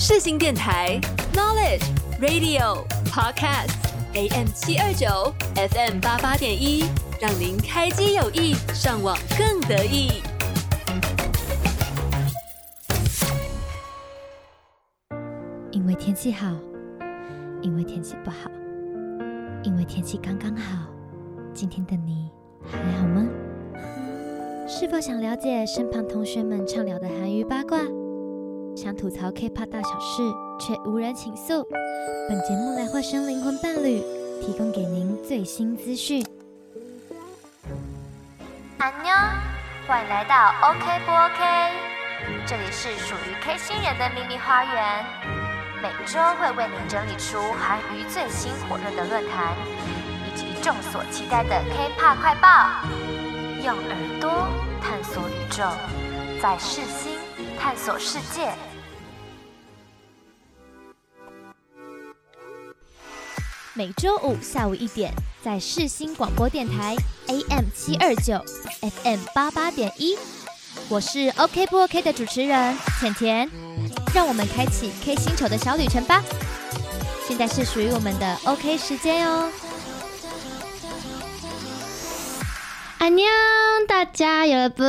世新电台 Knowledge Radio Podcast AM 七二九 FM 八八点一，让您开机有益，上网更得意。因为天气好，因为天气不好，因为天气刚刚好。今天的你还好吗？是否想了解身旁同学们畅聊的韩娱八卦？想吐槽 K-pop 大小事，却无人倾诉。本节目来化身灵魂伴侣，提供给您最新资讯。安妞，欢迎来到 OK 不 OK？这里是属于 K 星人的秘密花园，每周会为您整理出韩娱最新火热的论坛，以及众所期待的 K-pop 快报。用耳朵探索宇宙，在世新探索世界。每周五下午一点，在世新广播电台 AM 七二九 FM 八八点一，我是 OK 不 OK 的主持人甜甜，让我们开启 K 星球的小旅程吧。现在是属于我们的 OK 时间哦。阿妞，大家有了不？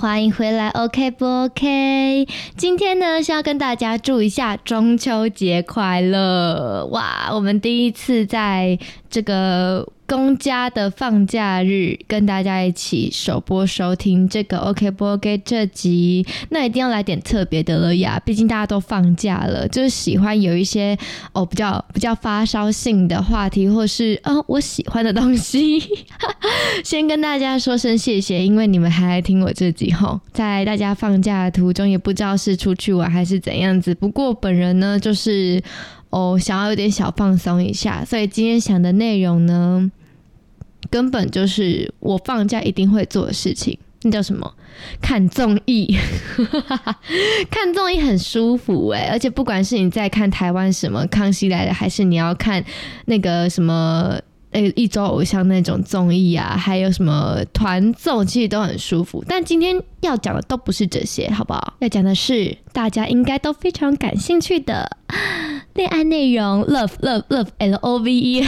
欢迎回来，OK 不 OK？今天呢是要跟大家祝一下中秋节快乐！哇，我们第一次在这个。公家的放假日，跟大家一起首播收听这个 OK 不 OK 这集，那一定要来点特别的了呀！毕竟大家都放假了，就是喜欢有一些哦比较比较发烧性的话题，或是、哦、我喜欢的东西。先跟大家说声谢谢，因为你们还来听我这集吼，在大家放假的途中，也不知道是出去玩还是怎样子。不过本人呢，就是哦想要有点小放松一下，所以今天想的内容呢。根本就是我放假一定会做的事情，那叫什么？看综艺，看综艺很舒服哎、而且不管是你在看台湾什么《康熙来了》，还是你要看那个什么那一周偶像那种综艺啊，还有什么团综，其实都很舒服。但今天要讲的都不是这些，好不好？要讲的是大家应该都非常感兴趣的恋爱内容，Love Love Love L O V E。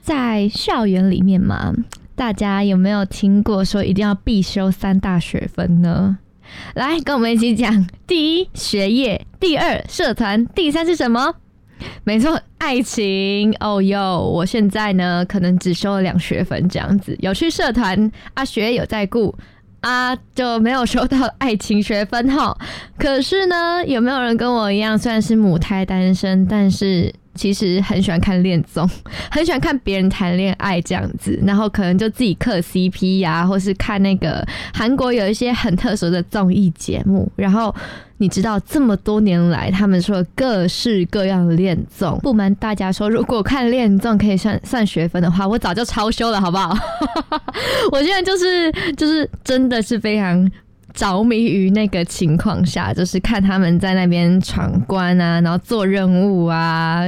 在校园里面嘛，大家有没有听过说一定要必修三大学分呢？来，跟我们一起讲：第一，学业；第二，社团；第三是什么？没错，爱情。哦哟，我现在呢，可能只收了两学分这样子，有去社团啊，学有在顾啊，就没有收到爱情学分哈。可是呢，有没有人跟我一样，虽然是母胎单身，但是。其实很喜欢看恋综，很喜欢看别人谈恋爱这样子，然后可能就自己磕 CP 呀、或是看那个韩国有一些很特殊的综艺节目。然后你知道这么多年来，他们说各式各样的恋综。不瞒大家说，如果看恋综可以算算学分的话，我早就超修了，好不好？我现在就是就是真的是非常着迷于那个情况下，就是看他们在那边闯关啊，然后做任务啊。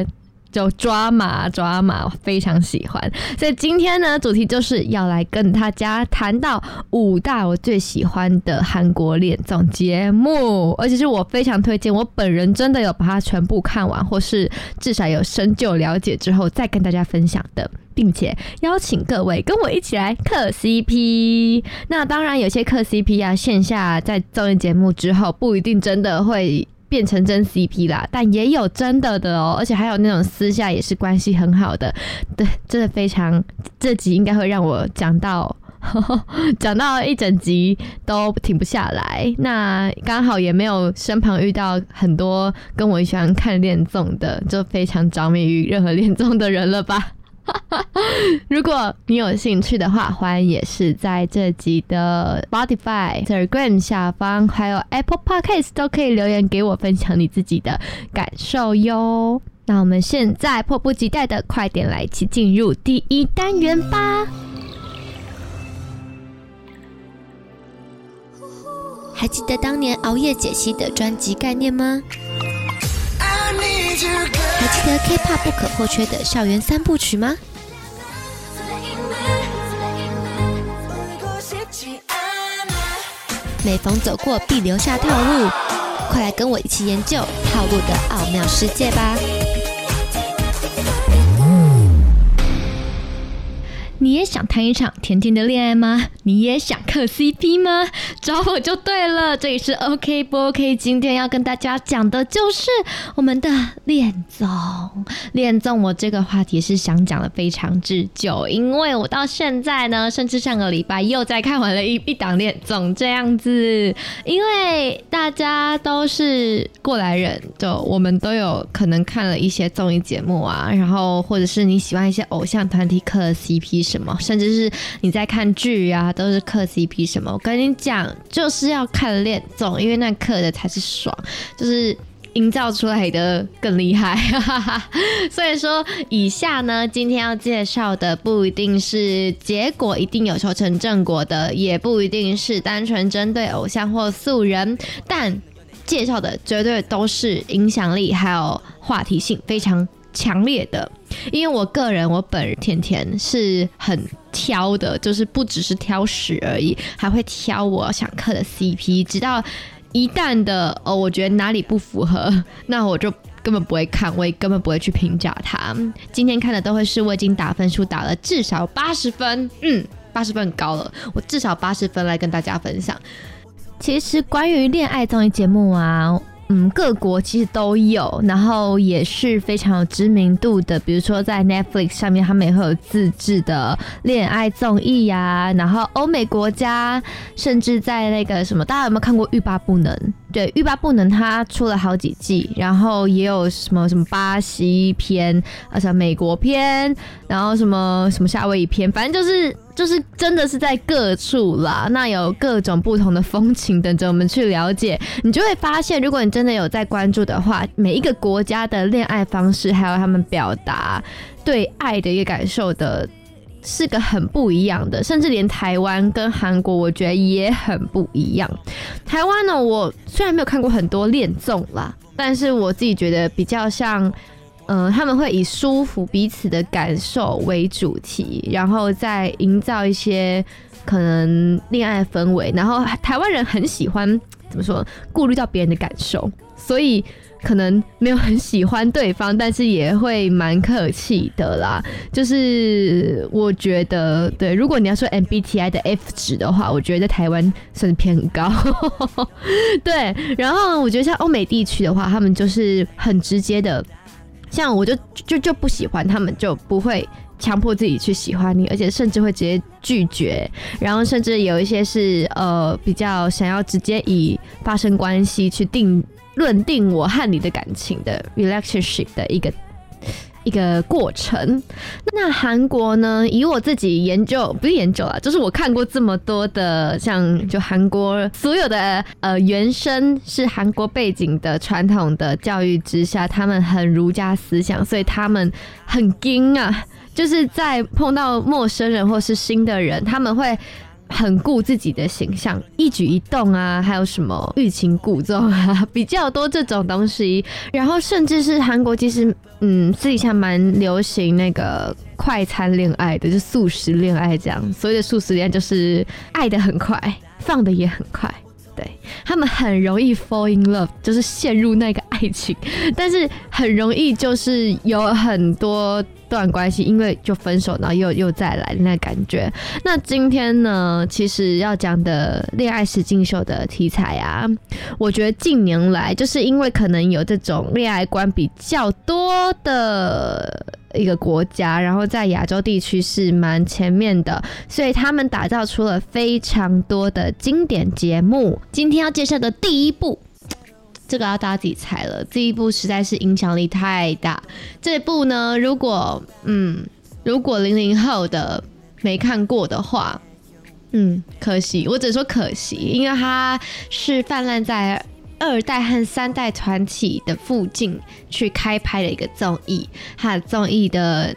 就抓马抓马，非常喜欢。所以今天呢，主题就是要来跟大家谈到五大我最喜欢的韩国恋综节目，而且是我非常推荐，我本人真的有把它全部看完，或是至少有深究了解之后再跟大家分享的，并且邀请各位跟我一起来磕 CP。那当然，有些磕 CP 啊，线下在综艺节目之后不一定真的会。变成真 CP 啦，但也有真的的哦，而且还有那种私下也是关系很好的，对，真的非常。这集应该会让我讲到 讲到一整集都停不下来。那刚好也没有身旁遇到很多跟我喜欢看恋综的，就非常着迷于任何恋综的人了吧。如果你有兴趣的话，欢迎也是在这集的 Spotify、Telegram 下方，还有 Apple Podcast 都可以留言给我，分享你自己的感受哟。那我们现在迫不及待的，快点来一起进入第一单元吧！还记得当年熬夜解析的专辑概念吗？还记得 K-pop 不可或缺的校园三部曲吗？每逢走过必留下套路，快来跟我一起研究套路的奥妙世界吧！你也想谈一场甜甜的恋爱吗？你也想嗑 CP 吗？找我就对了，这里是 OK 不 OK？今天要跟大家讲的就是我们的恋综。恋综，我这个话题是想讲的非常之久，因为我到现在呢，甚至上个礼拜又在看完了一一档恋综，这样子。因为大家都是过来人，就我们都有可能看了一些综艺节目啊，然后或者是你喜欢一些偶像团体嗑 CP 什么，甚至是你在看剧啊，都是嗑 CP 什么。我跟你讲，就是要看恋综，因为那嗑的才是爽，就是营造出来的更厉害。所以说，以下呢，今天要介绍的不一定是结果一定有修成正果的，也不一定是单纯针对偶像或素人，但介绍的绝对都是影响力还有话题性非常强烈的。因为我个人，我本人甜甜是很挑的，就是不只是挑食而已，还会挑我想嗑的 CP。直到一旦的哦，我觉得哪里不符合，那我就根本不会看，我也根本不会去评价它。今天看的都会是我已经打分数打了至少八十分，嗯，八十分很高了，我至少八十分来跟大家分享。其实关于恋爱综艺节目啊。嗯，各国其实都有，然后也是非常有知名度的。比如说在 Netflix 上面，他们也会有自制的恋爱综艺呀。然后欧美国家，甚至在那个什么，大家有没有看过《欲罢不能》？对，《欲罢不能》它出了好几季，然后也有什么什么巴西篇，而且美国篇，然后什么什么夏威夷篇，反正就是。就是真的是在各处啦，那有各种不同的风情等着我们去了解。你就会发现，如果你真的有在关注的话，每一个国家的恋爱方式，还有他们表达对爱的一个感受的，是个很不一样的。甚至连台湾跟韩国，我觉得也很不一样。台湾呢，我虽然没有看过很多恋综啦，但是我自己觉得比较像。嗯、他们会以舒服彼此的感受为主题，然后再营造一些可能恋爱氛围。然后台湾人很喜欢怎么说，顾虑到别人的感受，所以可能没有很喜欢对方，但是也会蛮客气的啦。就是我觉得，对，如果你要说 MBTI 的 F 值的话，我觉得在台湾算是偏高。对，然后我觉得像欧美地区的话，他们就是很直接的。像我就就就不喜欢他们，就不会强迫自己去喜欢你，而且甚至会直接拒绝，然后甚至有一些是呃比较想要直接以发生关系去定论定我和你的感情的 relationship 的一个。一个过程。那韩国呢？以我自己研究，不是研究啊，就是我看过这么多的，像就韩国所有的呃原生是韩国背景的传统的教育之下，他们很儒家思想，所以他们很惊啊，就是在碰到陌生人或是新的人，他们会。很顾自己的形象，一举一动啊，还有什么欲擒故纵啊，比较多这种东西。然后甚至是韩国，其实嗯，私底下蛮流行那个快餐恋爱的，就速食恋爱这样。所谓的速食恋爱就是爱得很快，放得也很快。对，他们很容易 fall in love，就是陷入那个爱情，但是很容易就是有很多段关系，因为就分手，然后又又再来那感觉。那今天呢，其实要讲的恋爱实境秀的题材啊，我觉得近年来就是因为可能有这种恋爱观比较多的。一个国家，然后在亚洲地区是蛮前面的，所以他们打造出了非常多的经典节目。今天要介绍的第一部，这个要大家自己猜了。这一部实在是影响力太大。这部呢，如果嗯，如果零零后的没看过的话，嗯，可惜，我只说可惜，因为它是泛滥在。二代和三代团体的附近去开拍的一个综艺，它的综艺的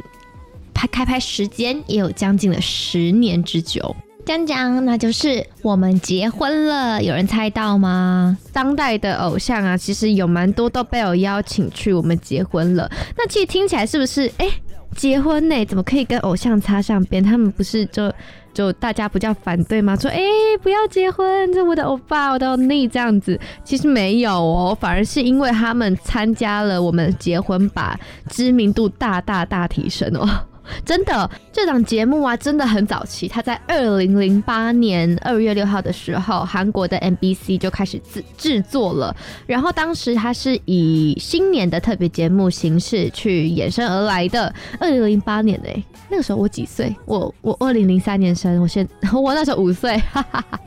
拍开拍时间也有将近了十年之久。讲讲，那就是我们结婚了，有人猜到吗？当代的偶像啊，其实有蛮多都被我邀请去我们结婚了。那其实听起来是不是？哎、欸，结婚呢，怎么可以跟偶像擦上边？他们不是就就大家不叫反对吗？说哎、不要结婚，这我的欧巴，我的欧尼这样子。其实没有哦，反而是因为他们参加了我们结婚，把知名度大大大提升哦。真的，这档节目啊，真的很早期。它在二零零八年二月六号的时候，韩国的 MBC 就开始制制作了。然后当时它是以新年的特别节目形式去衍生而来的。二零零八年诶，那个时候我几岁？我我二零零三年生，我现 我那时候五岁，哈哈哈。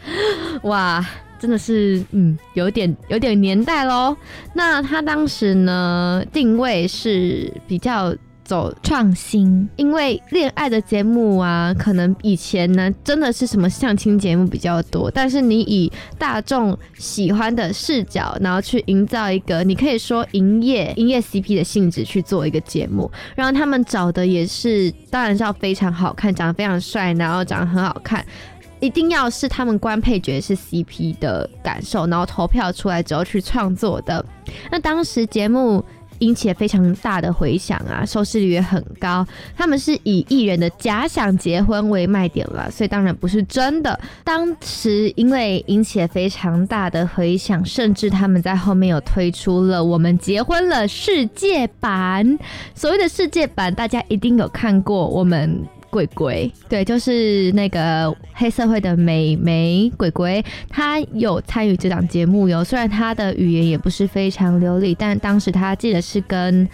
哇，真的是嗯，有点有点年代喽。那他当时呢，定位是比较。走创新，因为恋爱的节目啊，可能以前呢真的是什么相亲节目比较多，但是你以大众喜欢的视角，然后去营造一个你可以说营业营业 CP 的性质去做一个节目，然后他们找的也是，当然是要非常好看，长得非常帅，然后长得很好看，一定要是他们官配角是 CP 的感受，然后投票出来之后去创作的。那当时节目。引起非常大的回响啊，收视率也很高。他们是以艺人的假想结婚为卖点了，所以当然不是真的。当时因为引起了非常大的回响，甚至他们在后面有推出了《我们结婚了》世界版。所谓的世界版，大家一定有看过我们。鬼鬼，对，就是那个黑社会的美眉鬼鬼，他有参与这档节目哟。虽然他的语言也不是非常流利，但当时他记得是跟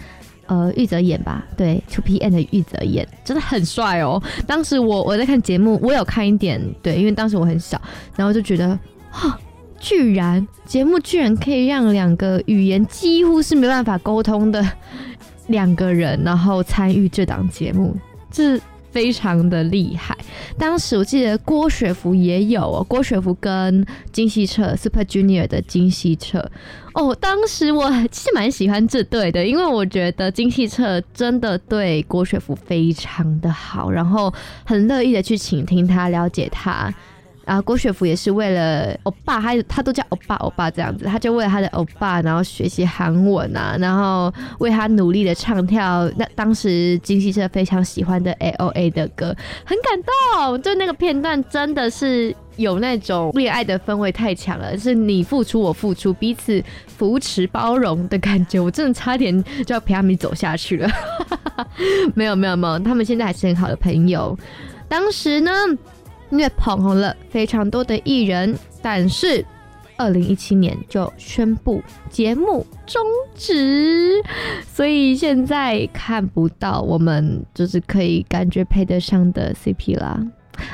呃玉泽演吧，对，2PM 的玉泽演，真的很帅哦。当时我我在看节目，我有看一点，对，因为当时我很小，然后就觉得，哈，居然节目居然可以让两个语言几乎是没办法沟通的两个人，然后参与这档节目，这。非常的厉害，当时我记得郭雪芙也有哦，郭雪芙跟金希澈 Super Junior 的金希澈哦，当时我其实蛮喜欢这对的，因为我觉得金希澈真的对郭雪芙非常的好，然后很乐意的去倾听他，了解他。啊，郭雪芙也是为了欧巴，他他都叫欧巴欧巴这样子，他就为了他的欧巴，然后学习韩文啊，然后为他努力的唱跳。那当时金希澈非常喜欢的 A O A 的歌，很感动。就那个片段真的是有那种恋爱的氛围太强了，是你付出我付出，彼此扶持包容的感觉。我真的差点就要陪他们走下去了。没有没有没有，他们现在还是很好的朋友。当时呢。因为捧红了非常多的艺人，但是二零一七年就宣布节目终止，所以现在看不到我们就是可以感觉配得上的 CP 啦。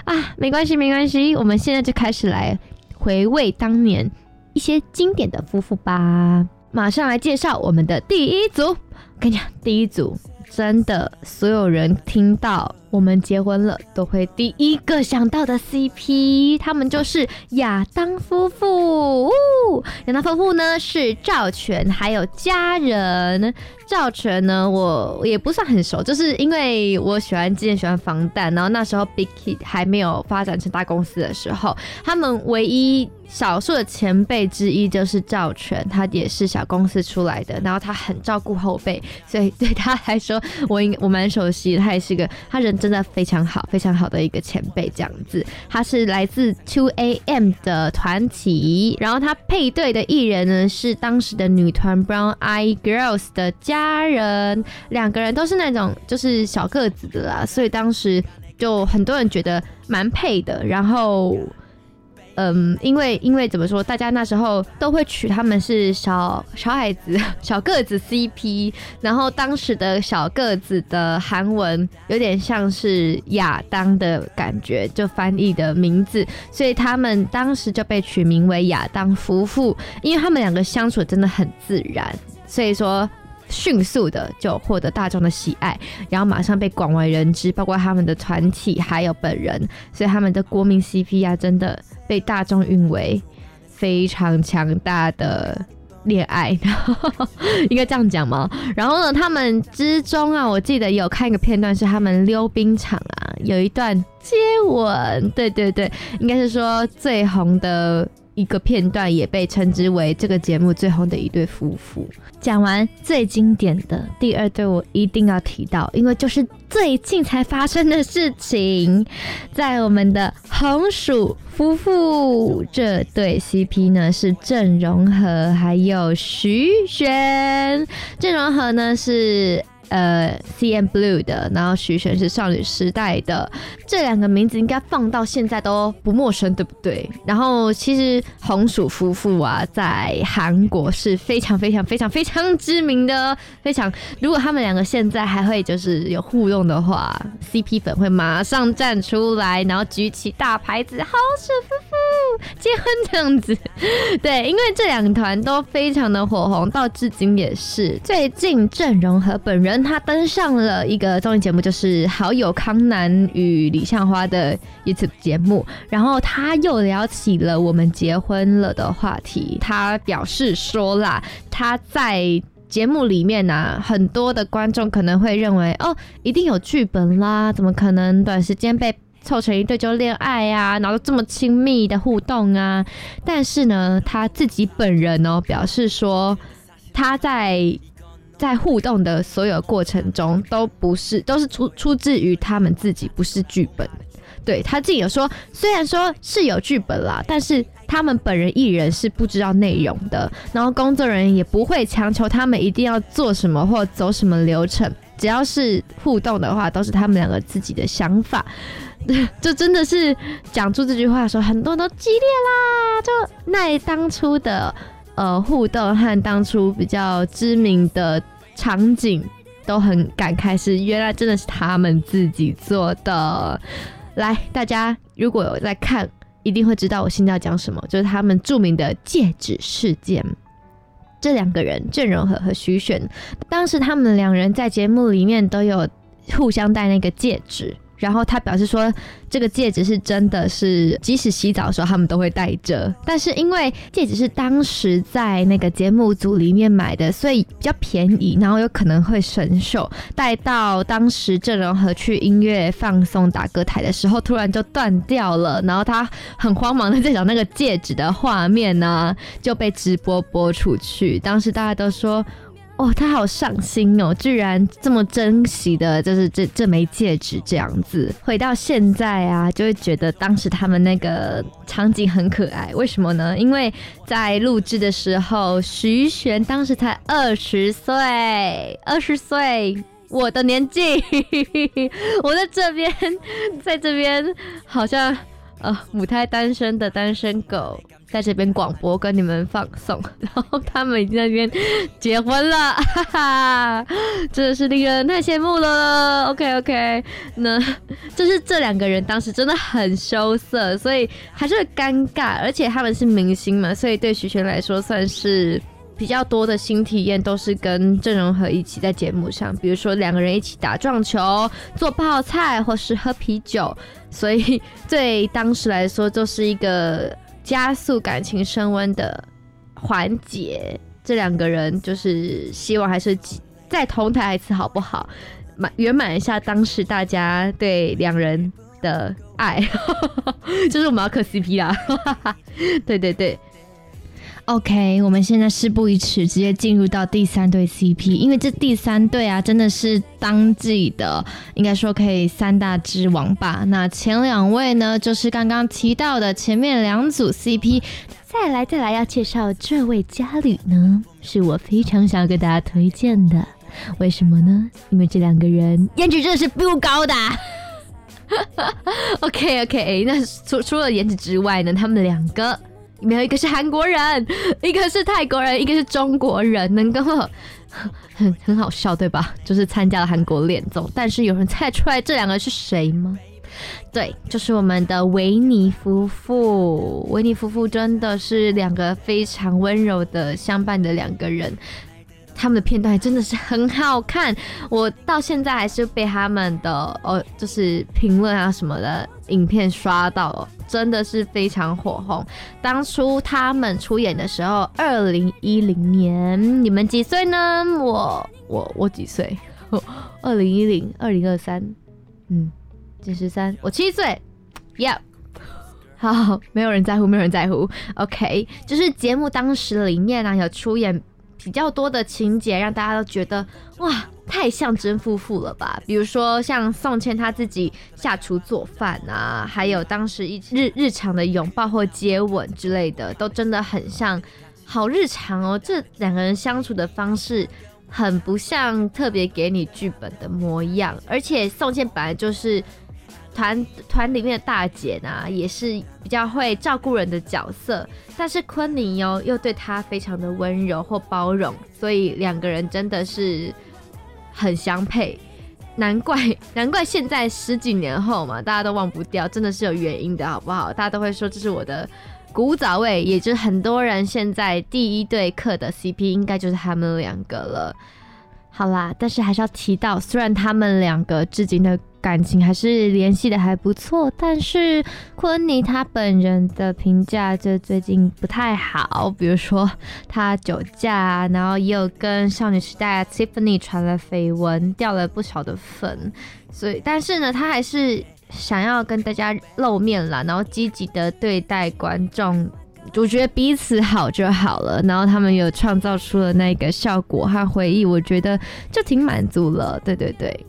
啊，没关系，没关系，我们现在就开始来回味当年一些经典的夫妇吧。马上来介绍我们的第一组，跟你讲，第一组真的所有人听到。我们结婚了，都会第一个想到的 CP，他们就是亚当夫妇。亚当夫妇呢是赵权还有家人。赵权呢，我也不算很熟，就是因为我喜欢之前喜欢防弹，然后那时候 Big Hit 还没有发展成大公司的时候，他们唯一少数的前辈之一就是赵权，他也是小公司出来的，然后他很照顾后辈，所以对他来说，我应我蛮熟悉，他也是个他人。真的非常好，非常好的一个前辈，这样子。他是来自 Two A M 的团体，然后他配对的艺人呢是当时的女团 Brown Eye Girls 的家人，两个人都是那种就是小个子的啦，所以当时就很多人觉得蛮配的，然后。嗯，因为因为怎么说，大家那时候都会取他们是小小孩子、小个子 CP，然后当时的小个子的韩文有点像是亚当的感觉，就翻译的名字，所以他们当时就被取名为亚当夫妇，因为他们两个相处真的很自然，所以说迅速的就获得大众的喜爱，然后马上被广为人知，包括他们的团体还有本人，所以他们的国民 CP 啊，真的。被大众誉为非常强大的恋爱，应该这样讲吗？然后呢，他们之中啊，我记得有看一个片段，是他们溜冰场啊，有一段接吻，对对对，应该是说最红的一个片段也被称之为这个节目最红的一对夫妇。讲完最经典的第二对，我一定要提到，因为就是最近才发生的事情，在我们的红薯夫妇这对 CP 呢，是郑容和还有徐玄。郑容和呢是。呃，C M Blue 的，然后徐玄是少女时代的，这两个名字应该放到现在都不陌生，对不对？然后其实红薯夫妇啊，在韩国是非常非常非常非常知名的，非常。如果他们两个现在还会就是有互动的话，CP 粉会马上站出来，然后举起大牌子，红薯夫妇结婚这样子。对，因为这两团都非常的火红，到至今也是。最近郑容和本人。他登上了一个综艺节目，就是好友康南与李向花的 YouTube 节目，然后他又聊起了我们结婚了的话题。他表示说啦，他在节目里面呢、很多的观众可能会认为，哦，一定有剧本啦，怎么可能短时间被凑成一对就恋爱啊，然后这么亲密的互动啊？但是呢，他自己本人哦，表示说他在。在互动的所有过程中，都不是都是出出自于他们自己，不是剧本。对，他自己有说，虽然说是有剧本啦，但是他们本人艺人是不知道内容的，然后工作人员也不会强求他们一定要做什么或走什么流程，只要是互动的话，都是他们两个自己的想法。就真的是讲出这句话的时候，很多人都激烈啦，就那当初的。呃，互动和当初比较知名的场景都很感慨，是原来真的是他们自己做的。来，大家如果有在看，一定会知道我现在要讲什么，就是他们著名的戒指事件。这两个人，郑容和和徐玄，当时他们两人在节目里面都有互相戴那个戒指。然后他表示说，这个戒指是真的是，即使洗澡的时候他们都会戴着。但是因为戒指是当时在那个节目组里面买的，所以比较便宜，然后有可能会生锈。戴到当时郑容和去音乐放送打歌台的时候，突然就断掉了。然后他很慌忙的在找那个戒指的画面呢、就被直播播出去。当时大家都说。哦，他好上心哦，居然这么珍惜的，就是这这枚戒指这样子。回到现在啊，就会觉得当时他们那个场景很可爱。为什么呢？因为在录制的时候，徐玄当时才二十岁，二十岁，我的年纪，我在这边，在这边好像呃母胎单身的单身狗。在这边广播跟你们放送，然后他们已经那边结婚了，哈哈，真的是令人太羡慕了。OK OK，那就是这两个人当时真的很羞涩，所以还是会尴尬，而且他们是明星嘛，所以对徐玄来说算是比较多的新体验，都是跟郑容和一起在节目上，比如说两个人一起打撞球、做泡菜或是喝啤酒，所以对当时来说就是一个。加速感情升温的环节，这两个人就是希望还是再同台一次好不好？满圆满一下当时大家对两人的爱，就是我们要磕 CP 啦！对对对。OK，我们现在事不宜迟，直接进入到第三对 CP，因为这第三对啊，真的是当季的，应该说可以三大之王吧。那前两位呢，就是刚刚提到的前面两组 CP，再来再来要介绍这位佳侣呢，是我非常想要给大家推荐的。为什么呢？因为这两个人颜值真的是不高的。OK OK，那除除了颜值之外呢，他们两个。没有一个是韩国人，一个是泰国人，一个是中国人，能够很很好笑，对吧？就是参加了韩国恋综，但是有人猜出来这两个是谁吗？对，就是我们的维尼夫妇。维尼夫妇真的是两个非常温柔的相伴的两个人。他们的片段真的是很好看，我到现在还是被他们的哦，就是评论啊什么的影片刷到，真的是非常火红。当初他们出演的时候，二零一零年，你们几岁呢？我我我几岁？二零一零，二零二三，嗯，几十三，我七岁，Yep。好，没有人在乎，没有人在乎。OK，就是节目当时里面呢，有出演比较多的情节，让大家都觉得哇，太像真夫妇了吧？比如说像宋茜她自己下厨做饭啊，还有当时一日日常的拥抱或接吻之类的，都真的很像，好日常哦。这两个人相处的方式很不像特别给你剧本的模样，而且宋茜本来就是。团团里面的大姐呢，也是比较会照顾人的角色，但是昆凌哦又对她非常的温柔或包容，所以两个人真的是很相配，难怪 难怪现在十几年后嘛，大家都忘不掉，真的是有原因的，好不好？大家都会说这是我的古早味，也就是很多人现在第一对磕的 CP 应该就是他们两个了。好啦，但是还是要提到，虽然他们两个至今的感情还是联系的还不错，但是昆尼他本人的评价就最近不太好，比如说他酒驾，然后也有跟少女时代 Tiffany 传了绯闻，掉了不少的粉，所以但是呢，他还是想要跟大家露面啦，然后积极的对待观众。我觉得彼此好就好了，然后他们有创造出了那个效果和回忆，我觉得就挺满足了。对对对，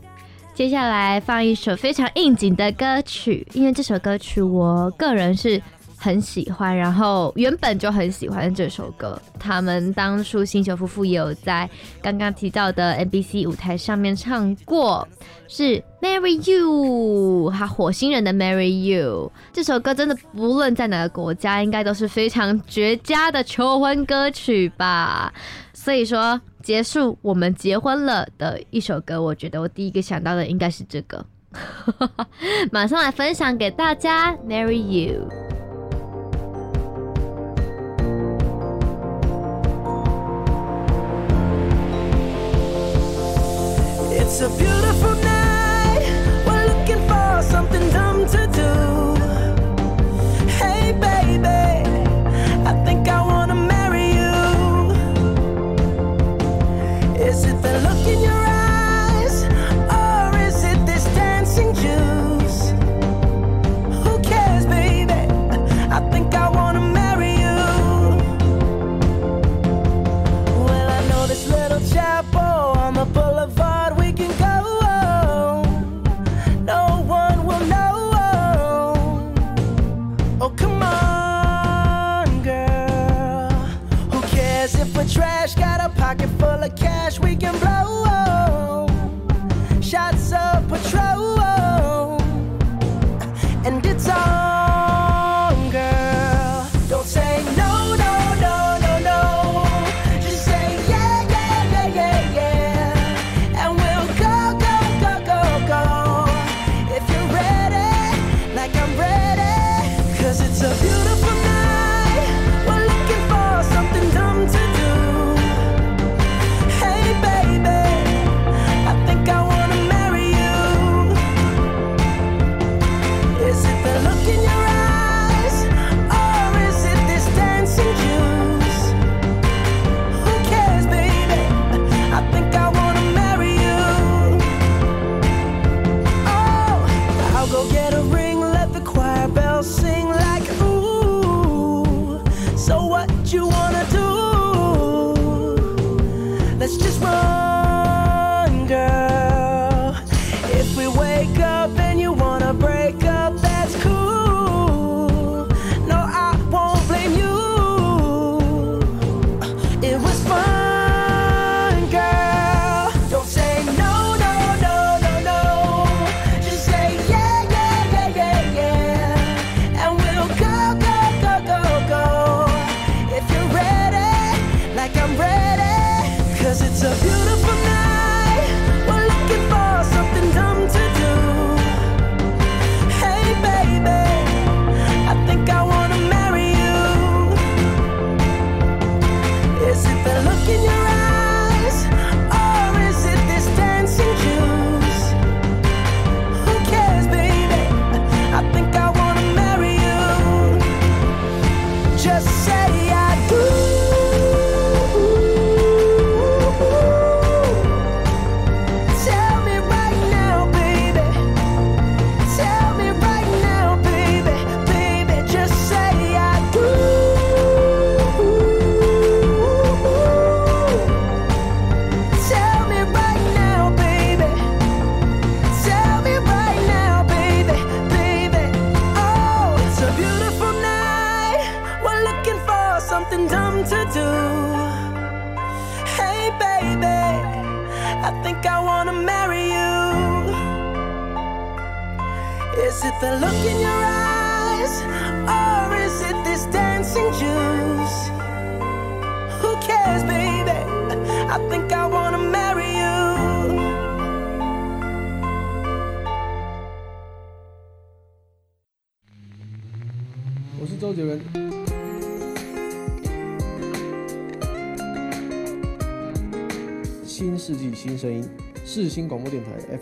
接下来放一首非常应景的歌曲，因为这首歌曲我个人是很喜欢，然后原本就很喜欢这首歌。他们当初星球夫妇也有在刚刚提到的 NBC 舞台上面唱过，是《Marry You》哈，火星人的《Marry You》这首歌真的不论在哪个国家，应该都是非常绝佳的求婚歌曲吧。所以说，结束我们结婚了的一首歌，我觉得我第一个想到的应该是这个，马上来分享给大家，《Marry You》。It's a beautiful night. We're looking for something dumb to of cash we can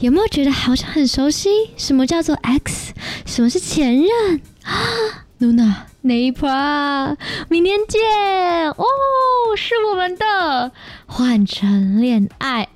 有没有觉得好像很熟悉？什么叫做 X？什么是前任啊，Luna。Napa，？明天见哦，是我们的换乘恋爱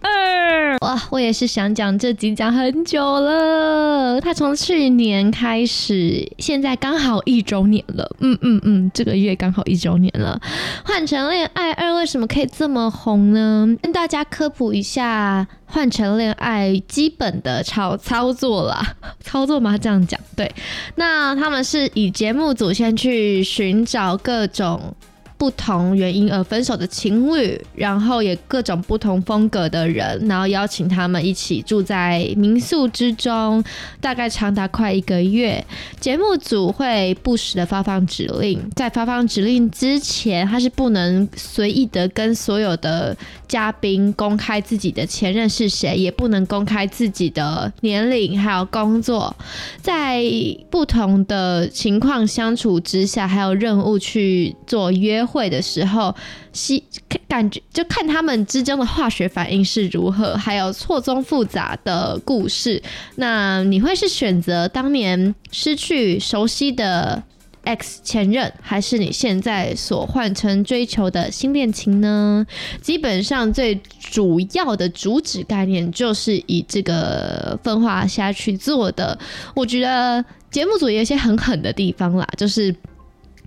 哇！我也是想讲这集讲很久了，他从去年开始，现在刚好一周年了。嗯嗯嗯，这个月刚好一周年了。换乘恋爱二为什么可以这么红呢？跟大家科普一下。换乘恋爱基本的操操作啦，操作吗？这样讲对。那他们是以节目组先去寻找各种。不同原因而分手的情侣，然后也各种不同风格的人，然后邀请他们一起住在民宿之中，大概长达快一个月。节目组会不时的发放指令，在发放指令之前，他是不能随意的跟所有的嘉宾公开自己的前任是谁，也不能公开自己的年龄还有工作。在不同的情况相处之下，还有任务去做约会的时候，西感觉就看他们之间的化学反应是如何，还有错综复杂的故事。那你会是选择当年失去熟悉的 X 前任，还是你现在所换成追求的新恋情呢？基本上最主要的主旨概念就是以这个分化下去做的。我觉得节目组有一些很狠的地方啦，就是。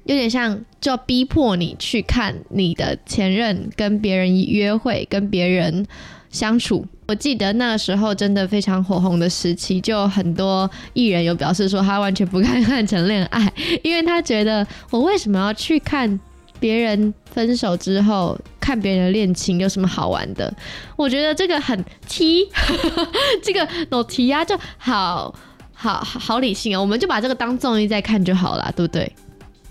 有点像，就逼迫你去看你的前任跟别人约会，跟别人相处。我记得那个时候真的非常火红的时期，就很多艺人有表示说他完全不看看成恋爱，因为他觉得我为什么要去看别人分手之后看别人的恋情有什么好玩的？我觉得这个很 T，这个 no T 呀，就好好好理性啊，我们就把这个当综艺在看就好了，对不对？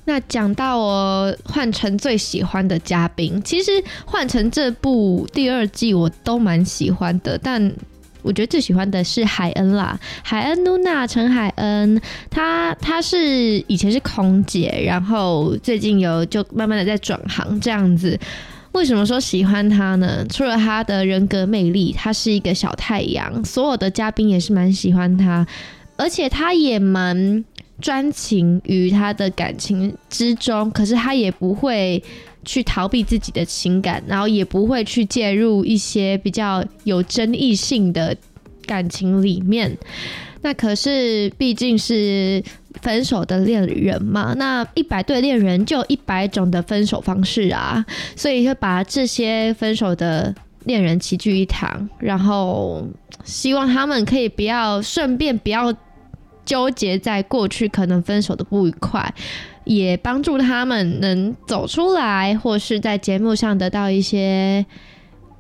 那讲到我换成最喜欢的嘉宾，其实换成这部第二季我都蛮喜欢的，但我觉得最喜欢的是海恩啦，海恩露娜陈海恩，她她是以前是空姐，然后最近有就慢慢的在转行这样子。为什么说喜欢她呢？除了她的人格魅力，她是一个小太阳，所有的嘉宾也是蛮喜欢她，而且她也蛮。专情于他的感情之中，可是他也不会去逃避自己的情感，然后也不会去介入一些比较有争议性的感情里面。那可是毕竟是分手的恋人嘛，那一百对恋人就有一百种的分手方式啊，所以就把这些分手的恋人齐聚一堂，然后希望他们可以不要顺便不要。纠结在过去可能分手的不愉快，也帮助他们能走出来，或是在节目上得到一些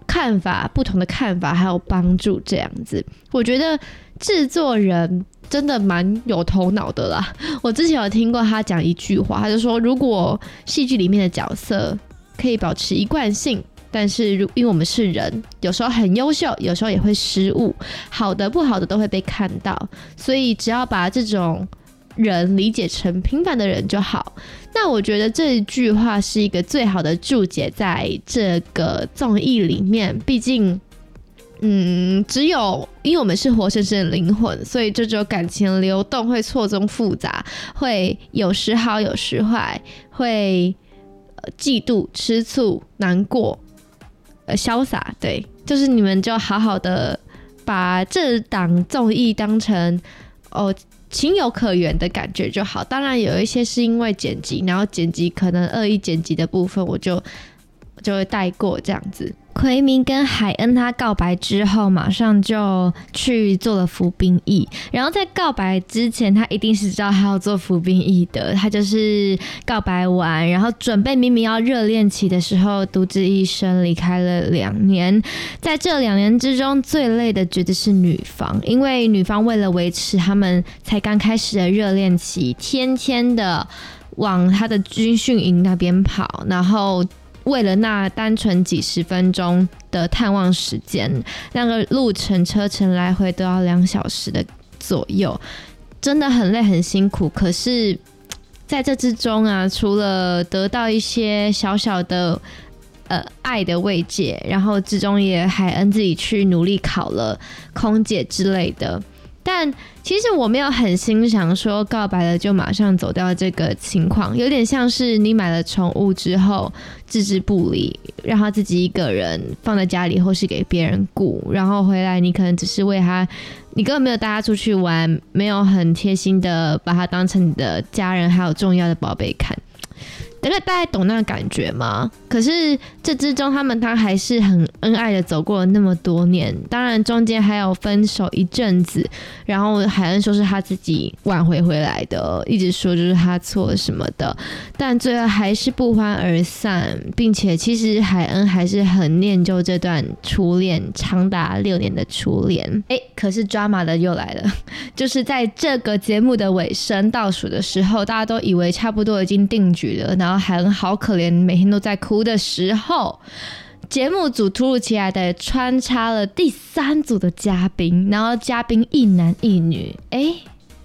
看法、不同的看法，还有帮助。这样子，我觉得制作人真的蛮有头脑的啦。我之前有听过他讲一句话，他就说：如果戏剧里面的角色可以保持一贯性。但是，如因为我们是人，有时候很优秀，有时候也会失误，好的不好的都会被看到，所以只要把这种人理解成平凡的人就好。那我觉得这句话是一个最好的注解，在这个综艺里面，毕竟，嗯，只有因为我们是活生生的灵魂，所以这种感情流动会错综复杂，会有时好有时坏，会嫉妒、吃醋、难过。呃，潇洒，对，就是你们就好好的把这档综艺当成哦情有可原的感觉就好。当然有一些是因为剪辑，然后剪辑可能恶意剪辑的部分，我就就会带过这样子。奎明跟海恩他告白之后，马上就去做了服兵役。然后在告白之前，他一定是知道他要做服兵役的。他就是告白完，然后准备明明要热恋期的时候，独自一生离开了两年。在这两年之中，最累的绝对是女方，因为女方为了维持他们才刚开始的热恋期，天天的往他的军训营那边跑，然后。为了那单纯几十分钟的探望时间，那个路程车程来回都要两小时的左右，真的很累很辛苦。可是在这之中啊，除了得到一些小小的呃爱的慰藉，然后之中也还恩自己去努力考了空姐之类的。但其实我没有很欣赏说告白了就马上走掉这个情况，有点像是你买了宠物之后置之不理，让他自己一个人放在家里或是给别人顾，然后回来你可能只是为他，你根本没有带他出去玩，没有很贴心的把他当成你的家人还有重要的宝贝看。大概大家懂那个感觉吗？可是这之中，他们他还是很恩爱的走过了那么多年。当然中间还有分手一阵子，然后海恩说是他自己挽回回来的，一直说就是他错什么的，但最后还是不欢而散，并且其实海恩还是很念旧这段初恋，长达六年的初恋。哎、可是抓马的又来了，就是在这个节目的尾声倒数的时候，大家都以为差不多已经定局了，然后。海恩好可怜，每天都在哭的时候，节目组突如其来的穿插了第三组的嘉宾，然后嘉宾一男一女，哎，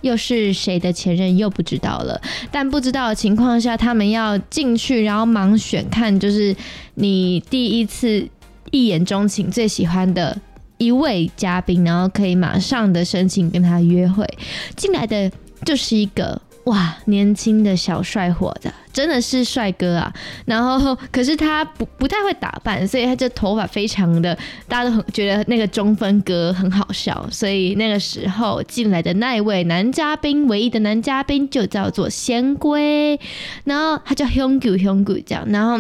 又是谁的前任又不知道了。但不知道的情况下，他们要进去，然后盲选看，就是你第一次一眼钟情最喜欢的一位嘉宾，然后可以马上的申请跟他约会。进来的就是一个。哇，年轻的小帅伙子，真的是帅哥啊！然后，可是他不不太会打扮，所以他这头发非常的，大家都很觉得那个中分哥很好笑。所以那个时候进来的那一位男嘉宾，唯一的男嘉宾就叫做贤圭，然后他叫 Hyunggu Hyunggu 这样，然后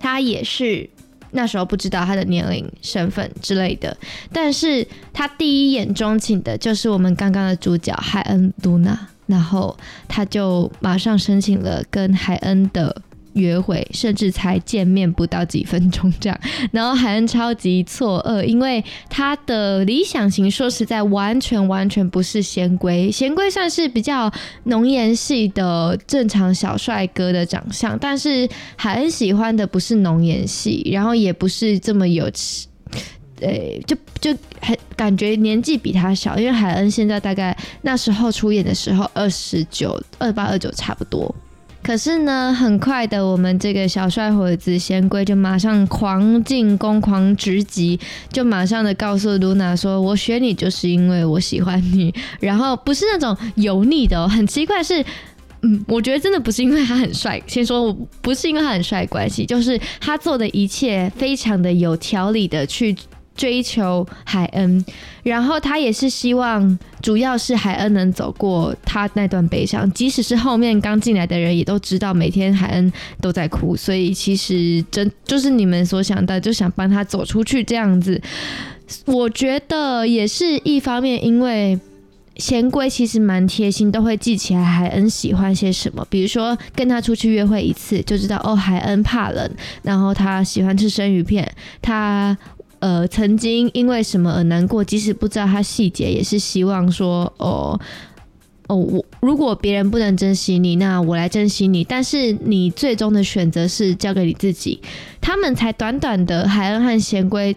他也是那时候不知道他的年龄、身份之类的，但是他第一眼钟情的就是我们刚刚的主角海恩露娜。然后他就马上申请了跟海恩的约会，甚至才见面不到几分钟这样。然后海恩超级错愕，因为他的理想型说实在完全完全不是贤圭。贤圭算是比较浓颜系的正常小帅哥的长相，但是海恩喜欢的不是浓颜系，然后也不是这么有。对，就就很感觉年纪比他小，因为海恩现在大概那时候出演的时候二十九、二八、二九差不多。可是呢，很快的，我们这个小帅伙子贤圭就马上狂进攻、狂直击，就马上的告诉露娜说：“我选你就是因为我喜欢你。”然后不是那种油腻的哦，很奇怪是，嗯，我觉得真的不是因为他很帅，先说我不是因为他很帅关系，就是他做的一切非常的有条理的去。追求海恩，然后他也是希望，主要是海恩能走过他那段悲伤。即使是后面刚进来的人也都知道，每天海恩都在哭，所以其实真就是你们所想的，就想帮他走出去这样子。我觉得也是一方面，因为贤圭其实蛮贴心，都会记起来海恩喜欢些什么，比如说跟他出去约会一次就知道哦，海恩怕冷，然后他喜欢吃生鱼片，他。呃，曾经因为什么而难过，即使不知道他细节，也是希望说，哦，哦，我如果别人不能珍惜你，那我来珍惜你。但是你最终的选择是交给你自己。他们才短短的海恩和贤圭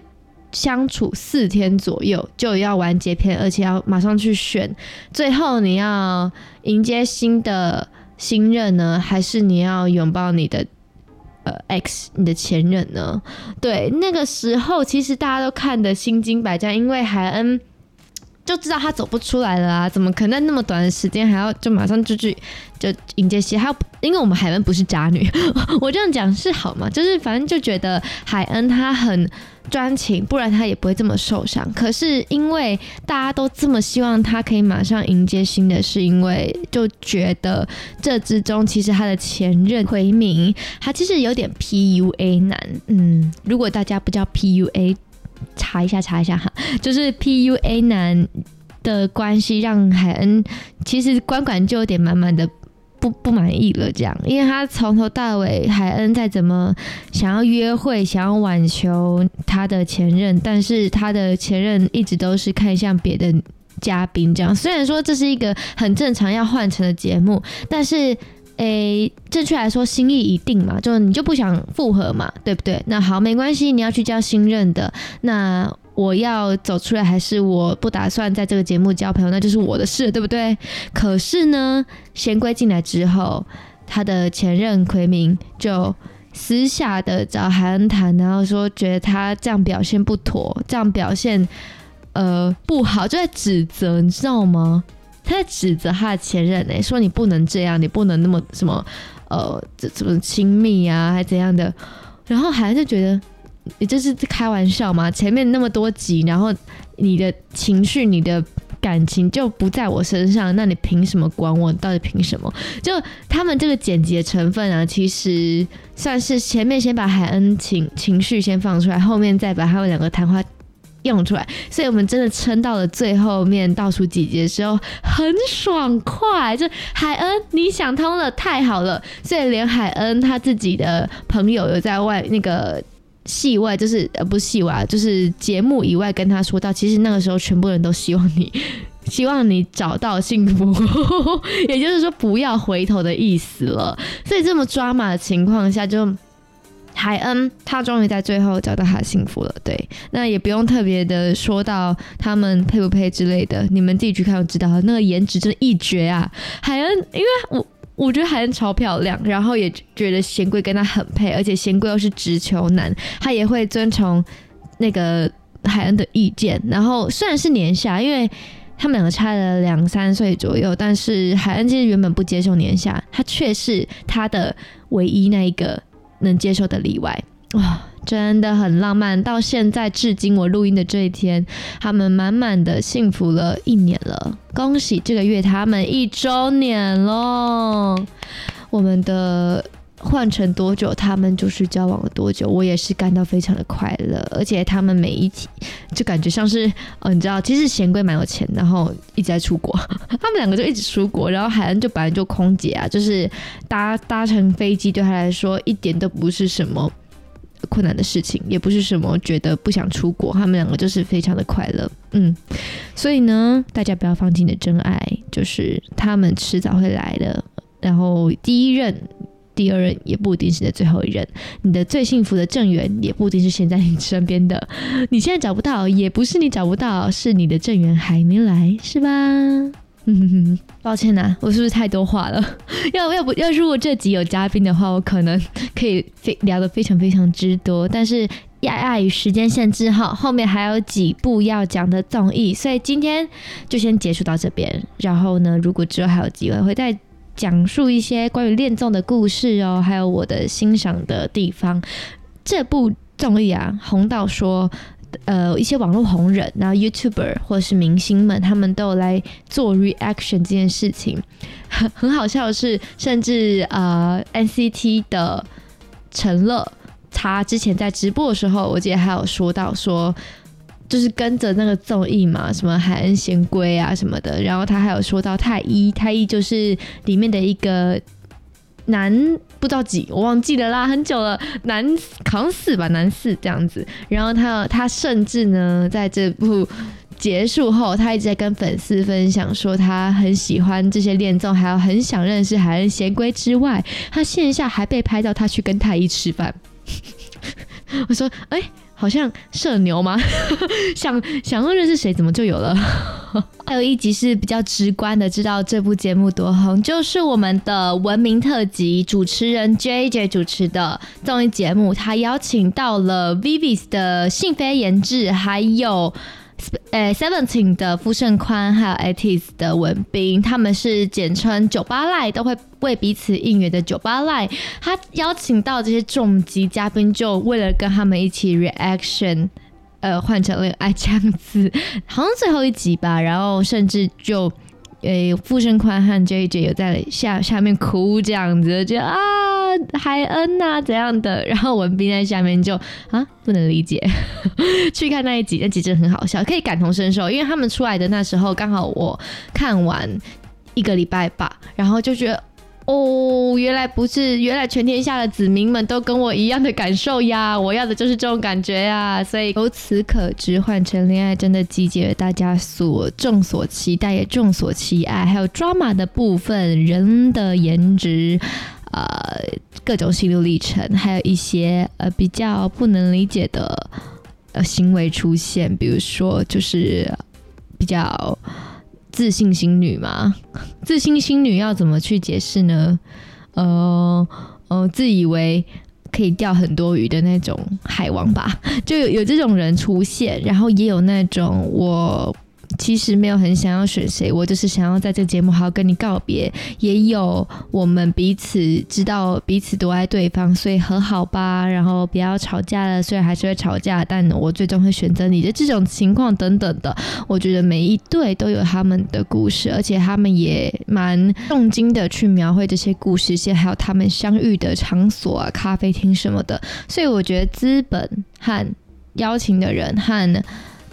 相处四天左右，就要完结篇，而且要马上去选。最后你要迎接新的新任呢，还是你要拥抱你的？呃，X，你的前任呢？对，那个时候其实大家都看得心惊百战，因为海恩就知道他走不出来了啊！怎么可能那么短的时间还要就马上就去就迎接新？还有，因为我们海恩不是渣女，我这样讲是好吗？就是反正就觉得海恩他很专情，不然他也不会这么受伤。可是因为大家都这么希望他可以马上迎接新的，是因为就觉得这之中其实他的前任奎明，他其实有点 PUA 男。嗯，如果大家不叫 PUA。查一下，查一下哈，就是 PUA 男的关系让海恩其实关管就有点满满的不不满意了，这样，因为他从头到尾海恩再怎么想要约会，想要挽求他的前任，但是他的前任一直都是看向别的嘉宾，这样。虽然说这是一个很正常要换乘的节目，但是。诶、正确来说，心意已定嘛，就你就不想复合嘛，对不对？那好，没关系，你要去交新任的，那我要走出来，还是我不打算在这个节目交朋友，那就是我的事，对不对？可是呢，贤圭进来之后，他的前任奎明就私下的找海恩谈，然后说觉得他这样表现不妥，这样表现呃不好，就在指责，你知道吗？他在指责他的前任呢、说你不能这样，你不能那么什么，呃，这怎么亲密啊，还怎样的？然后海恩就觉得，你这是开玩笑吗？前面那么多集，然后你的情绪、你的感情就不在我身上，那你凭什么管我？到底凭什么？就他们这个剪辑的成分啊，其实算是前面先把海恩情情绪先放出来，后面再把他们两个谈话。用出来，所以我们真的撑到了最后面倒数几集的时候，很爽快。就海恩，你想通了，太好了。所以连海恩他自己的朋友有在外那个戏外，就是呃不戏外，就是节目以外跟他说到，其实那个时候全部人都希望你，希望你找到幸福，也就是说不要回头的意思了。所以这么抓马的情况下就。海恩，他终于在最后找到他的幸福了。对，那也不用特别的说到他们配不配之类的，你们自己去看就知道了。那个颜值真的一绝啊！海恩，因为我我觉得海恩超漂亮，然后也觉得贤贵跟他很配，而且贤贵又是直球男，他也会遵从那个海恩的意见。然后虽然是年下，因为他们两个差了两三岁左右，但是海恩其实原本不接受年下，他却是他的唯一那一个。能接受的例外哇、真的很浪漫。到现在至今，我录音的这一天，他们满满的幸福了一年了。恭喜这个月他们一周年喽！我们的换乘多久，他们就是交往了多久。我也是感到非常的快乐，而且他们每一集就感觉像是，哦，你知道，其实贤贵蛮有钱，然后一直在出国，他们两个就一直出国，然后海恩就本来就空姐啊，就是搭搭乘飞机对他来说一点都不是什么困难的事情，也不是什么觉得不想出国，他们两个就是非常的快乐，嗯，所以呢，大家不要放弃你的真爱，就是他们迟早会来的，然后第一任。第二任也不一定是你的最后一任，你的最幸福的正缘也不一定是现在你身边的。你现在找不到，也不是你找不到，是你的正缘还没来，是吧？抱歉呐、我是不是太多话了？要要不要？如果这集有嘉宾的话，我可能可以非聊得非常非常之多，但是碍于时间限制哈，后面还有几部要讲的综艺，所以今天就先结束到这边。然后呢，如果之后还有机会，会再。讲述一些关于恋综的故事哦，还有我的欣赏的地方。这部综艺啊，红到说，呃，一些网络红人，然后 YouTuber 或者是明星们，他们都有来做 reaction 这件事情。很好笑的是，甚至呃 NCT 的陈乐，他之前在直播的时候，我记得还有说到说。就是跟着那个综艺嘛，什么海恩贤圭啊什么的，然后他还有说到太一，太一就是里面的一个男，不知道几，我忘记了啦，很久了，男好像四吧，男四这样子。然后他他甚至呢，在这部结束后，他一直在跟粉丝分享说，他很喜欢这些恋综，还有很想认识海恩贤圭之外，他线下还被拍到他去跟太一吃饭。我说，哎、好像社牛吗？想想要认识谁，怎么就有了？还有一集是比较直观的知道这部节目多红，就是我们的文明特辑主持人 JJ 主持的综艺节目，他邀请到了 Vivis 的信飞研制，还有呃，Seventeen 的傅盛宽还有 Atis 的文斌，他们是简称酒吧赖，都会为彼此应援的酒吧赖。他邀请到这些重级嘉宾，就为了跟他们一起 reaction，呃，换成恋爱这样子，好像最后一集吧。然后甚至就。诶，傅盛宽和 JJ 有在下下面哭这样子，就啊海恩呐、啊、怎样的，然后文斌在下面就啊不能理解，去看那一集，那集真的很好笑，可以感同身受，因为他们出来的那时候刚好我看完一个礼拜吧，然后就觉得。哦，原来不是，原来全天下的子民们都跟我一样的感受呀！我要的就是这种感觉呀！所以由此可知，换成恋爱真的集结了大家所众所期待也众所期爱，还有 drama 的部分，人的颜值，呃，各种心路历程，还有一些呃比较不能理解的呃行为出现，比如说就是比较。自信心女吗，自信心女要怎么去解释呢？呃呃，自以为可以钓很多鱼的那种海王吧，就有有这种人出现，然后也有那种我。其实没有很想要选谁，我就是想要在这个节目好好跟你告别。也有我们彼此知道彼此多爱对方，所以和好吧，然后不要吵架了。虽然还是会吵架，但我最终会选择你的这种情况等等的。我觉得每一对都有他们的故事，而且他们也蛮动经的去描绘这些故事，些还有他们相遇的场所啊，咖啡厅什么的。所以我觉得资本和邀请的人和。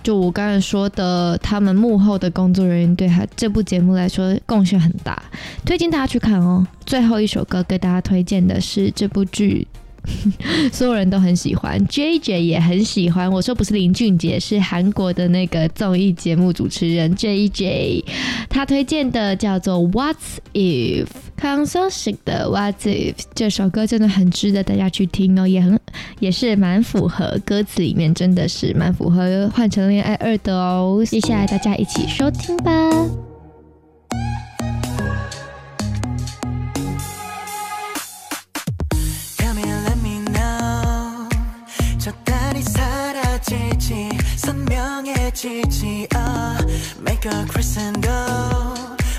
就我刚才说的，他们幕后的工作人员对他这部节目来说贡献很大，推荐大家去看哦。最后一首歌给大家推荐的是这部剧。所有人都很喜欢，JJ 也很喜欢。我说不是林俊杰，是韩国的那个综艺节目主持人 JJ。他推荐的叫做 What's If，康所 sikh 的 What's If 这首歌真的很值得大家去听哦，也很也是蛮符合歌词里面，真的是蛮符合换乘恋爱二的哦。接下来大家一起收听吧。 지지 아. Make a crescent go.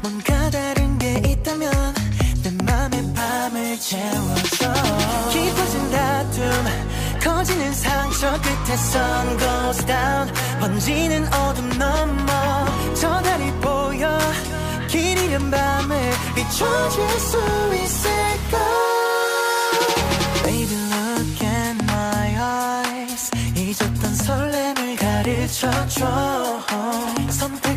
뭔가 다른 게 있다면 내 맘의 밤을 채워줘. 깊어진 다툼 커지는 상처 끝에 sun goes down. 번지는 어둠 넘어. 저 달이 보여. 길이란 밤을 비춰줄 수 있을까? Baby look at my eyes. 잊었던 설렘 try, try.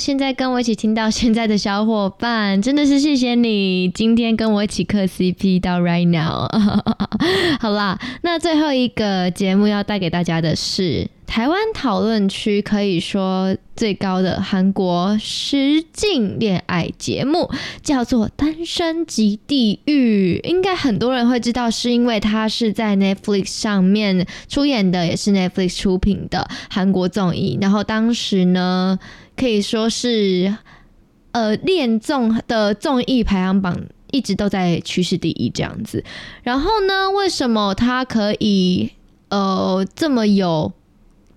现在跟我一起听到现在的小伙伴，真的是谢谢你今天跟我一起磕 CP 到 right now。好啦，那最后一个节目要带给大家的是台湾讨论区可以说最高的韩国实境恋爱节目，叫做《单身即地狱》。应该很多人会知道，是因为它是在 Netflix 上面出演的，也是 Netflix 出品的韩国综艺。然后当时呢，可以说是呃恋综的综艺排行榜。一直都在趋势第一这样子，然后呢，为什么他可以呃这么有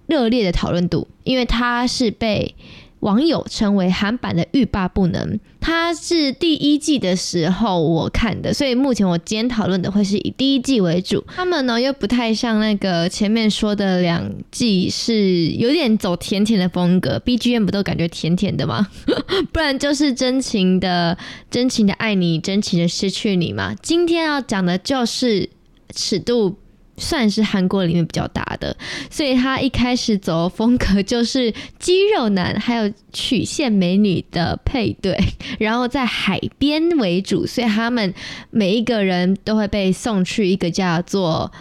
热烈的讨论度？因为他是被网友称为韩版的欲罢不能，它是第一季的时候我看的，所以目前我今天讨论的会是以第一季为主。他们呢又不太像那个前面说的两季是有点走甜甜的风格，BGM 不都感觉甜甜的吗？不然就是真情的、真情的爱你、真情的失去你嘛。今天要讲的就是尺度。算是韩国里面比较大的，所以他一开始走的风格就是肌肉男还有曲线美女的配对，然后在海边为主，所以他们每一个人都会被送去一个叫做。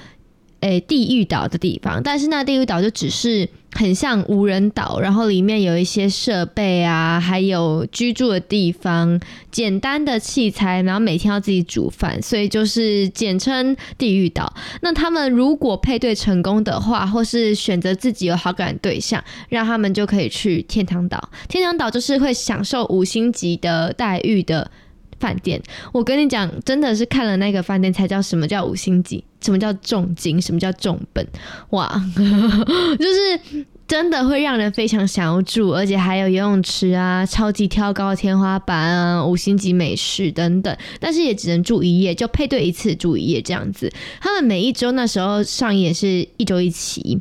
诶、地狱岛的地方，但是那地狱岛就只是很像无人岛，然后里面有一些设备啊，还有居住的地方，简单的器材，然后每天要自己煮饭，所以就是简称地狱岛。那他们如果配对成功的话，或是选择自己有好感对象，让他们就可以去天堂岛。天堂岛就是会享受五星级的待遇的。饭店，我跟你讲，真的是看了那个饭店才知道什么叫五星级，什么叫重金，什么叫重本，哇，就是真的会让人非常想要住，而且还有游泳池啊，超级挑高的天花板啊，五星级美食等等，但是也只能住一夜，就配对一次住一夜这样子。他们每一周那时候上演是一周一期，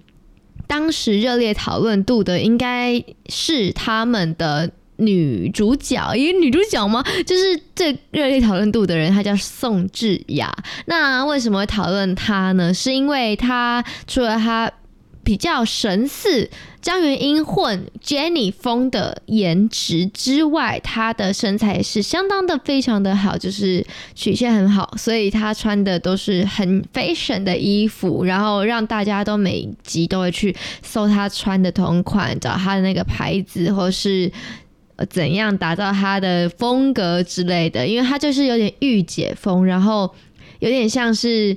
当时热烈讨论度的应该是他们的。女主角，一个女主角吗？就是最热烈讨论度的人，她叫宋智雅。那为什么会讨论她呢？是因为她除了她比较神似张元英混 Jenny 风的颜值之外，她的身材也是相当的非常的好，就是曲线很好，所以她穿的都是很 fashion 的衣服，然后让大家都每集都会去搜她穿的同款，找她的那个牌子，或是。怎样打造他的风格之类的？因为他就是有点御姐风，然后有点像是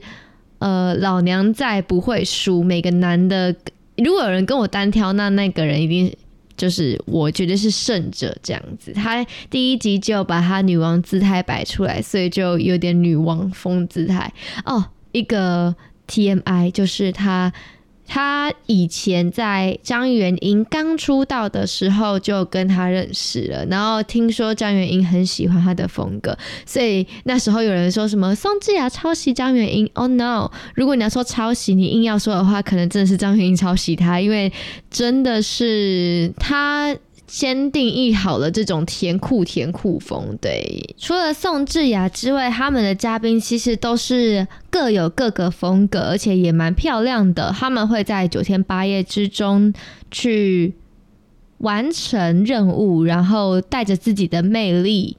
呃老娘在不会输。每个男的，如果有人跟我单挑，那那个人一定就是我觉得是胜者这样子。他第一集就把他女王姿态摆出来，所以就有点女王风姿态哦。一个 TMI 就是他。他以前在张元英刚出道的时候就跟他认识了，然后听说张元英很喜欢他的风格，所以那时候有人说什么宋智雅抄袭张元英，Oh no！如果你要说抄袭，你硬要说的话，可能真的是张元英抄袭他，因为真的是他。先定义好了这种甜酷甜酷风，对。除了宋智雅之外，他们的嘉宾其实都是各有各个风格，而且也蛮漂亮的。他们会在九天八夜之中去完成任务，然后带着自己的魅力。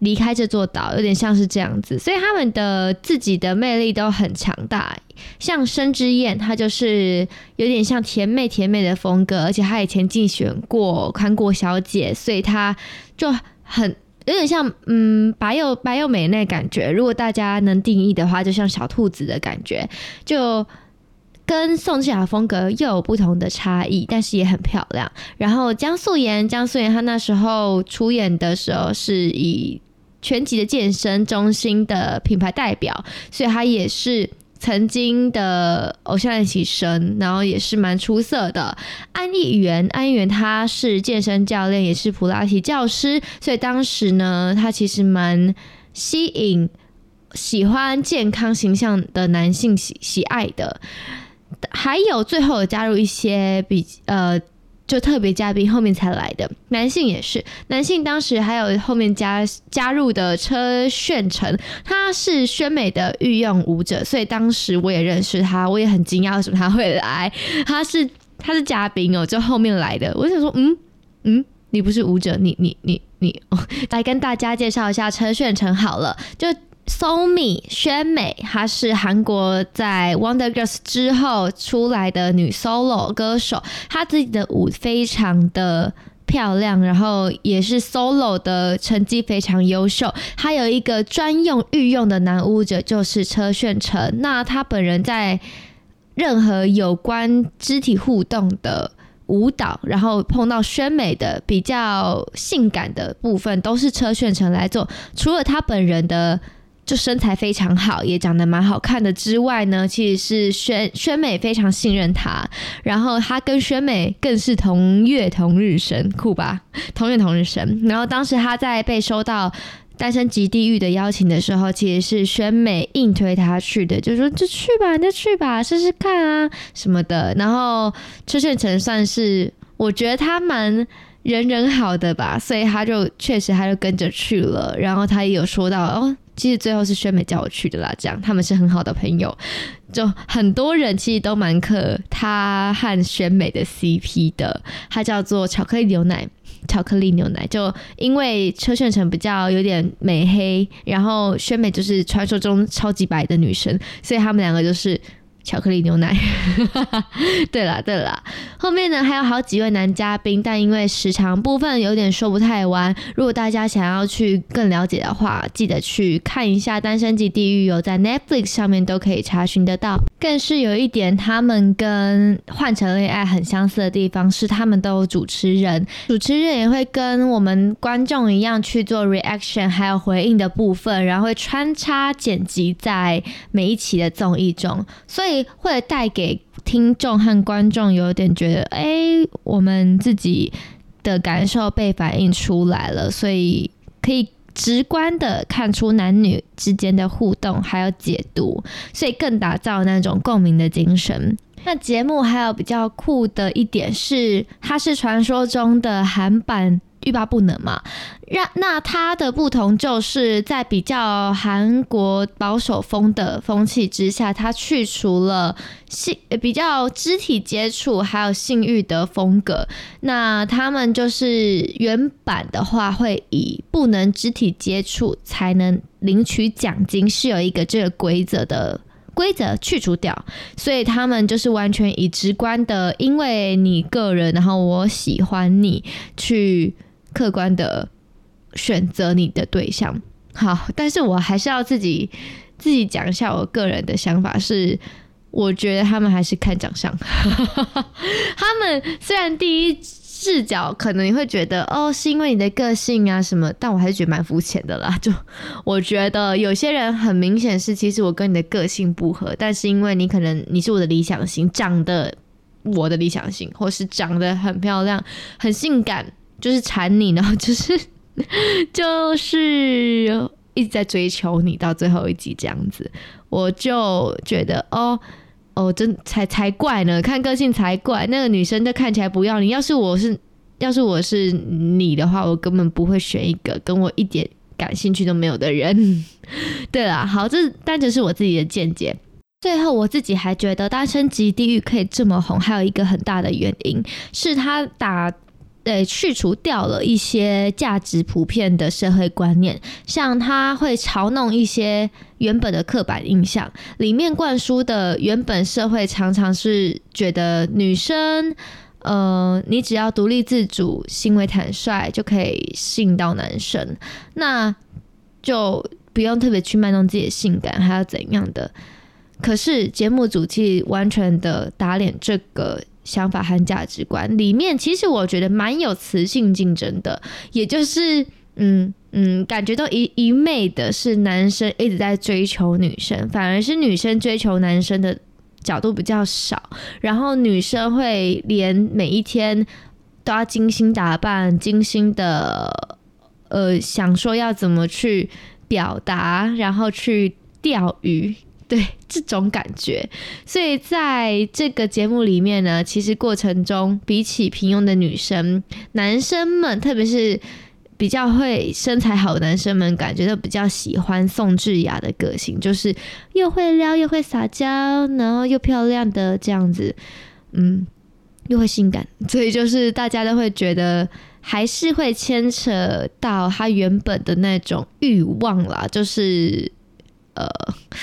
离开这座岛，有点像是这样子，所以他们的自己的魅力都很强大。像申之艳，她就是有点像甜妹甜妹的风格，而且她以前竞选过韩国小姐，所以她就很有点像嗯白又白又美那感觉。如果大家能定义的话，就像小兔子的感觉，就跟宋智雅风格又有不同的差异，但是也很漂亮。然后江素妍，江素妍她那时候出演的时候是以全集的健身中心的品牌代表，所以他也是曾经的偶像练习生，然后也是蛮出色的。安艺媛，安艺媛他是健身教练，也是普拉提教师，所以当时呢，他其实蛮吸引喜欢健康形象的男性喜喜爱的。还有最后有加入一些比呃。就特别嘉宾后面才来的。男性也是，男性当时还有后面加加入的车炫成，他是宣美的御用舞者，所以当时我也认识他，我也很惊讶为什么他会来，他是他是嘉宾哦，就后面来的，我想说嗯？嗯？你不是舞者，你你你你，来跟大家介绍一下车炫成好了，就 Somi 宣美，她是韩国在 Wonder Girls 之后出来的女 solo 歌手，她自己的舞非常的漂亮，然后也是 solo 的成绩非常优秀。她有一个专用御用的男舞者，就是车炫成。那他本人在任何有关肢体互动的。舞蹈，然后碰到宣美的比较性感的部分，都是车炫成来做。除了他本人的就身材非常好，也长得蛮好看的之外呢，其实是宣宣美非常信任他，然后他跟宣美更是同月同日生，酷吧？同月同日生。然后当时他在被收到。单身即地狱的邀请的时候，其实是宣美硬推他去的，就说就去吧，你就去吧，试试看啊什么的。然后车炫成算是我觉得他蛮人人好的吧，所以他就确实他就跟着去了。然后他也有说到哦，其实最后是宣美叫我去的啦，这样他们是很好的朋友。就很多人其实都蛮磕他和宣美的 CP 的，他叫做巧克力牛奶。巧克力牛奶，就因为车炫成比较有点美黑，然后宣美就是传说中超级白的女生，所以他们两个就是。巧克力牛奶，对了对了，后面呢还有好几位男嘉宾，但因为时长部分有点说不太完。如果大家想要去更了解的话，记得去看一下《单身即地狱》，有在 Netflix 上面都可以查询得到。更是有一点，他们跟《换乘恋爱》很相似的地方是，他们都有主持人，主持人也会跟我们观众一样去做 reaction，还有回应的部分，然后会穿插剪辑在每一期的综艺中，所以。会带给听众和观众有点觉得，哎，我们自己的感受被反映出来了，所以可以直观的看出男女之间的互动，还有解读，所以更打造那种共鸣的精神。那节目还有比较酷的一点是，它是传说中的韩版。欲罢不能嘛？让那它的不同就是在比较韩国保守风的风气之下，它去除了性比较肢体接触还有性欲的风格。那他们就是原版的话，会以不能肢体接触才能领取奖金，是有一个这个规则的规则去除掉。所以他们就是完全以直观的，因为你个人，然后我喜欢你去。客观的选择你的对象，好，但是我还是要自己自己讲一下我个人的想法是，我觉得他们还是看长相，他们虽然第一视角可能你会觉得哦，是因为你的个性啊什么，但我还是觉得蛮肤浅的啦。就我觉得有些人很明显是，其实我跟你的个性不合，但是因为你可能你是我的理想型，长得我的理想型，或是长得很漂亮、很性感。就是馋你，然后就是 就是一直在追求你，到最后一集这样子，我就觉得哦哦，真才才怪呢，看个性才怪。那个女生都看起来不要你，要是我是要是我是你的话，我根本不会选一个跟我一点感兴趣都没有的人。对啦，好，这单纯是我自己的见解。最后，我自己还觉得《单身即地狱》可以这么红，还有一个很大的原因是他打。对，去除掉了一些价值普遍的社会观念，像他会嘲弄一些原本的刻板印象，里面灌输的原本社会常常是觉得女生，呃，你只要独立自主、行为坦率就可以吸引到男生，那就不用特别去卖弄自己的性感，还要怎样的？可是节目组其实完全的打脸这个。想法和价值观里面，其实我觉得蛮有雌性竞争的，也就是，嗯嗯，感觉到一一昧的是男生一直在追求女生，反而是女生追求男生的角度比较少，然后女生会连每一天都要精心打扮，精心的，呃，想说要怎么去表达，然后去钓鱼。对 这种感觉，所以在这个节目里面呢，其实过程中比起平庸的女生，男生们，特别是比较会身材好的男生们，感觉都比较喜欢宋智雅的个性，就是又会撩又会撒娇，然后又漂亮的这样子，嗯，又会性感，所以就是大家都会觉得还是会牵扯到他原本的那种欲望啦，就是呃，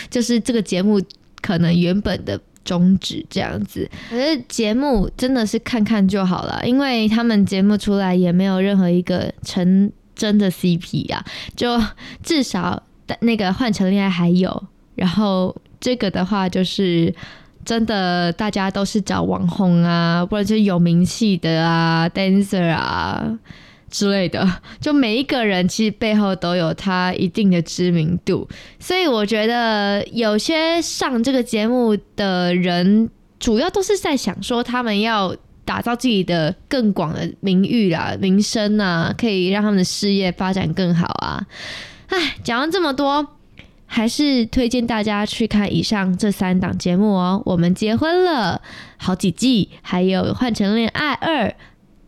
就是这个节目可能原本的宗旨这样子。可是节目真的是看看就好了，因为他们节目出来也没有任何一个成真的 CP 啊，就至少那个换成恋爱还有，然后这个的话就是。真的，大家都是找网红啊，或者是有名气的啊，dancer 啊之类的。就每一个人其实背后都有他一定的知名度，所以我觉得有些上这个节目的人，主要都是在想说，他们要打造自己的更广的名誉啦、名声啊，可以让他们的事业发展更好啊。唉，讲了这么多。还是推荐大家去看以上这三档节目哦。我们结婚了好几季，还有换乘恋爱二。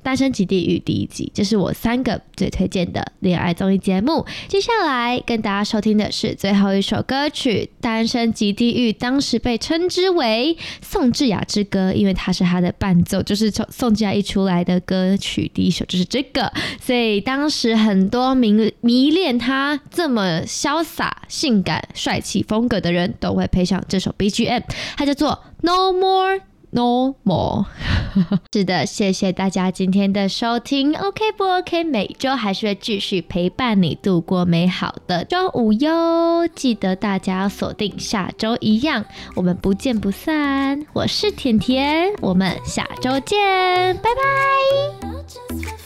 单身即地狱第一集，这是我三个最推荐的恋爱综艺节目。接下来跟大家收听的是最后一首歌曲《单身即地狱》，当时被称之为宋智雅之歌，因为它是她的伴奏，就是从宋智雅一出来的歌曲第一首就是这个，所以当时很多迷迷恋他这么潇洒、性感、帅气风格的人都会配上这首 BGM，它叫做 No More。No more。是的，谢谢大家今天的收听。OK 不 OK？每周还是会继续陪伴你度过美好的周五哟。记得大家要锁定下周一样，我们不见不散。我是甜甜，我们下周见，拜拜。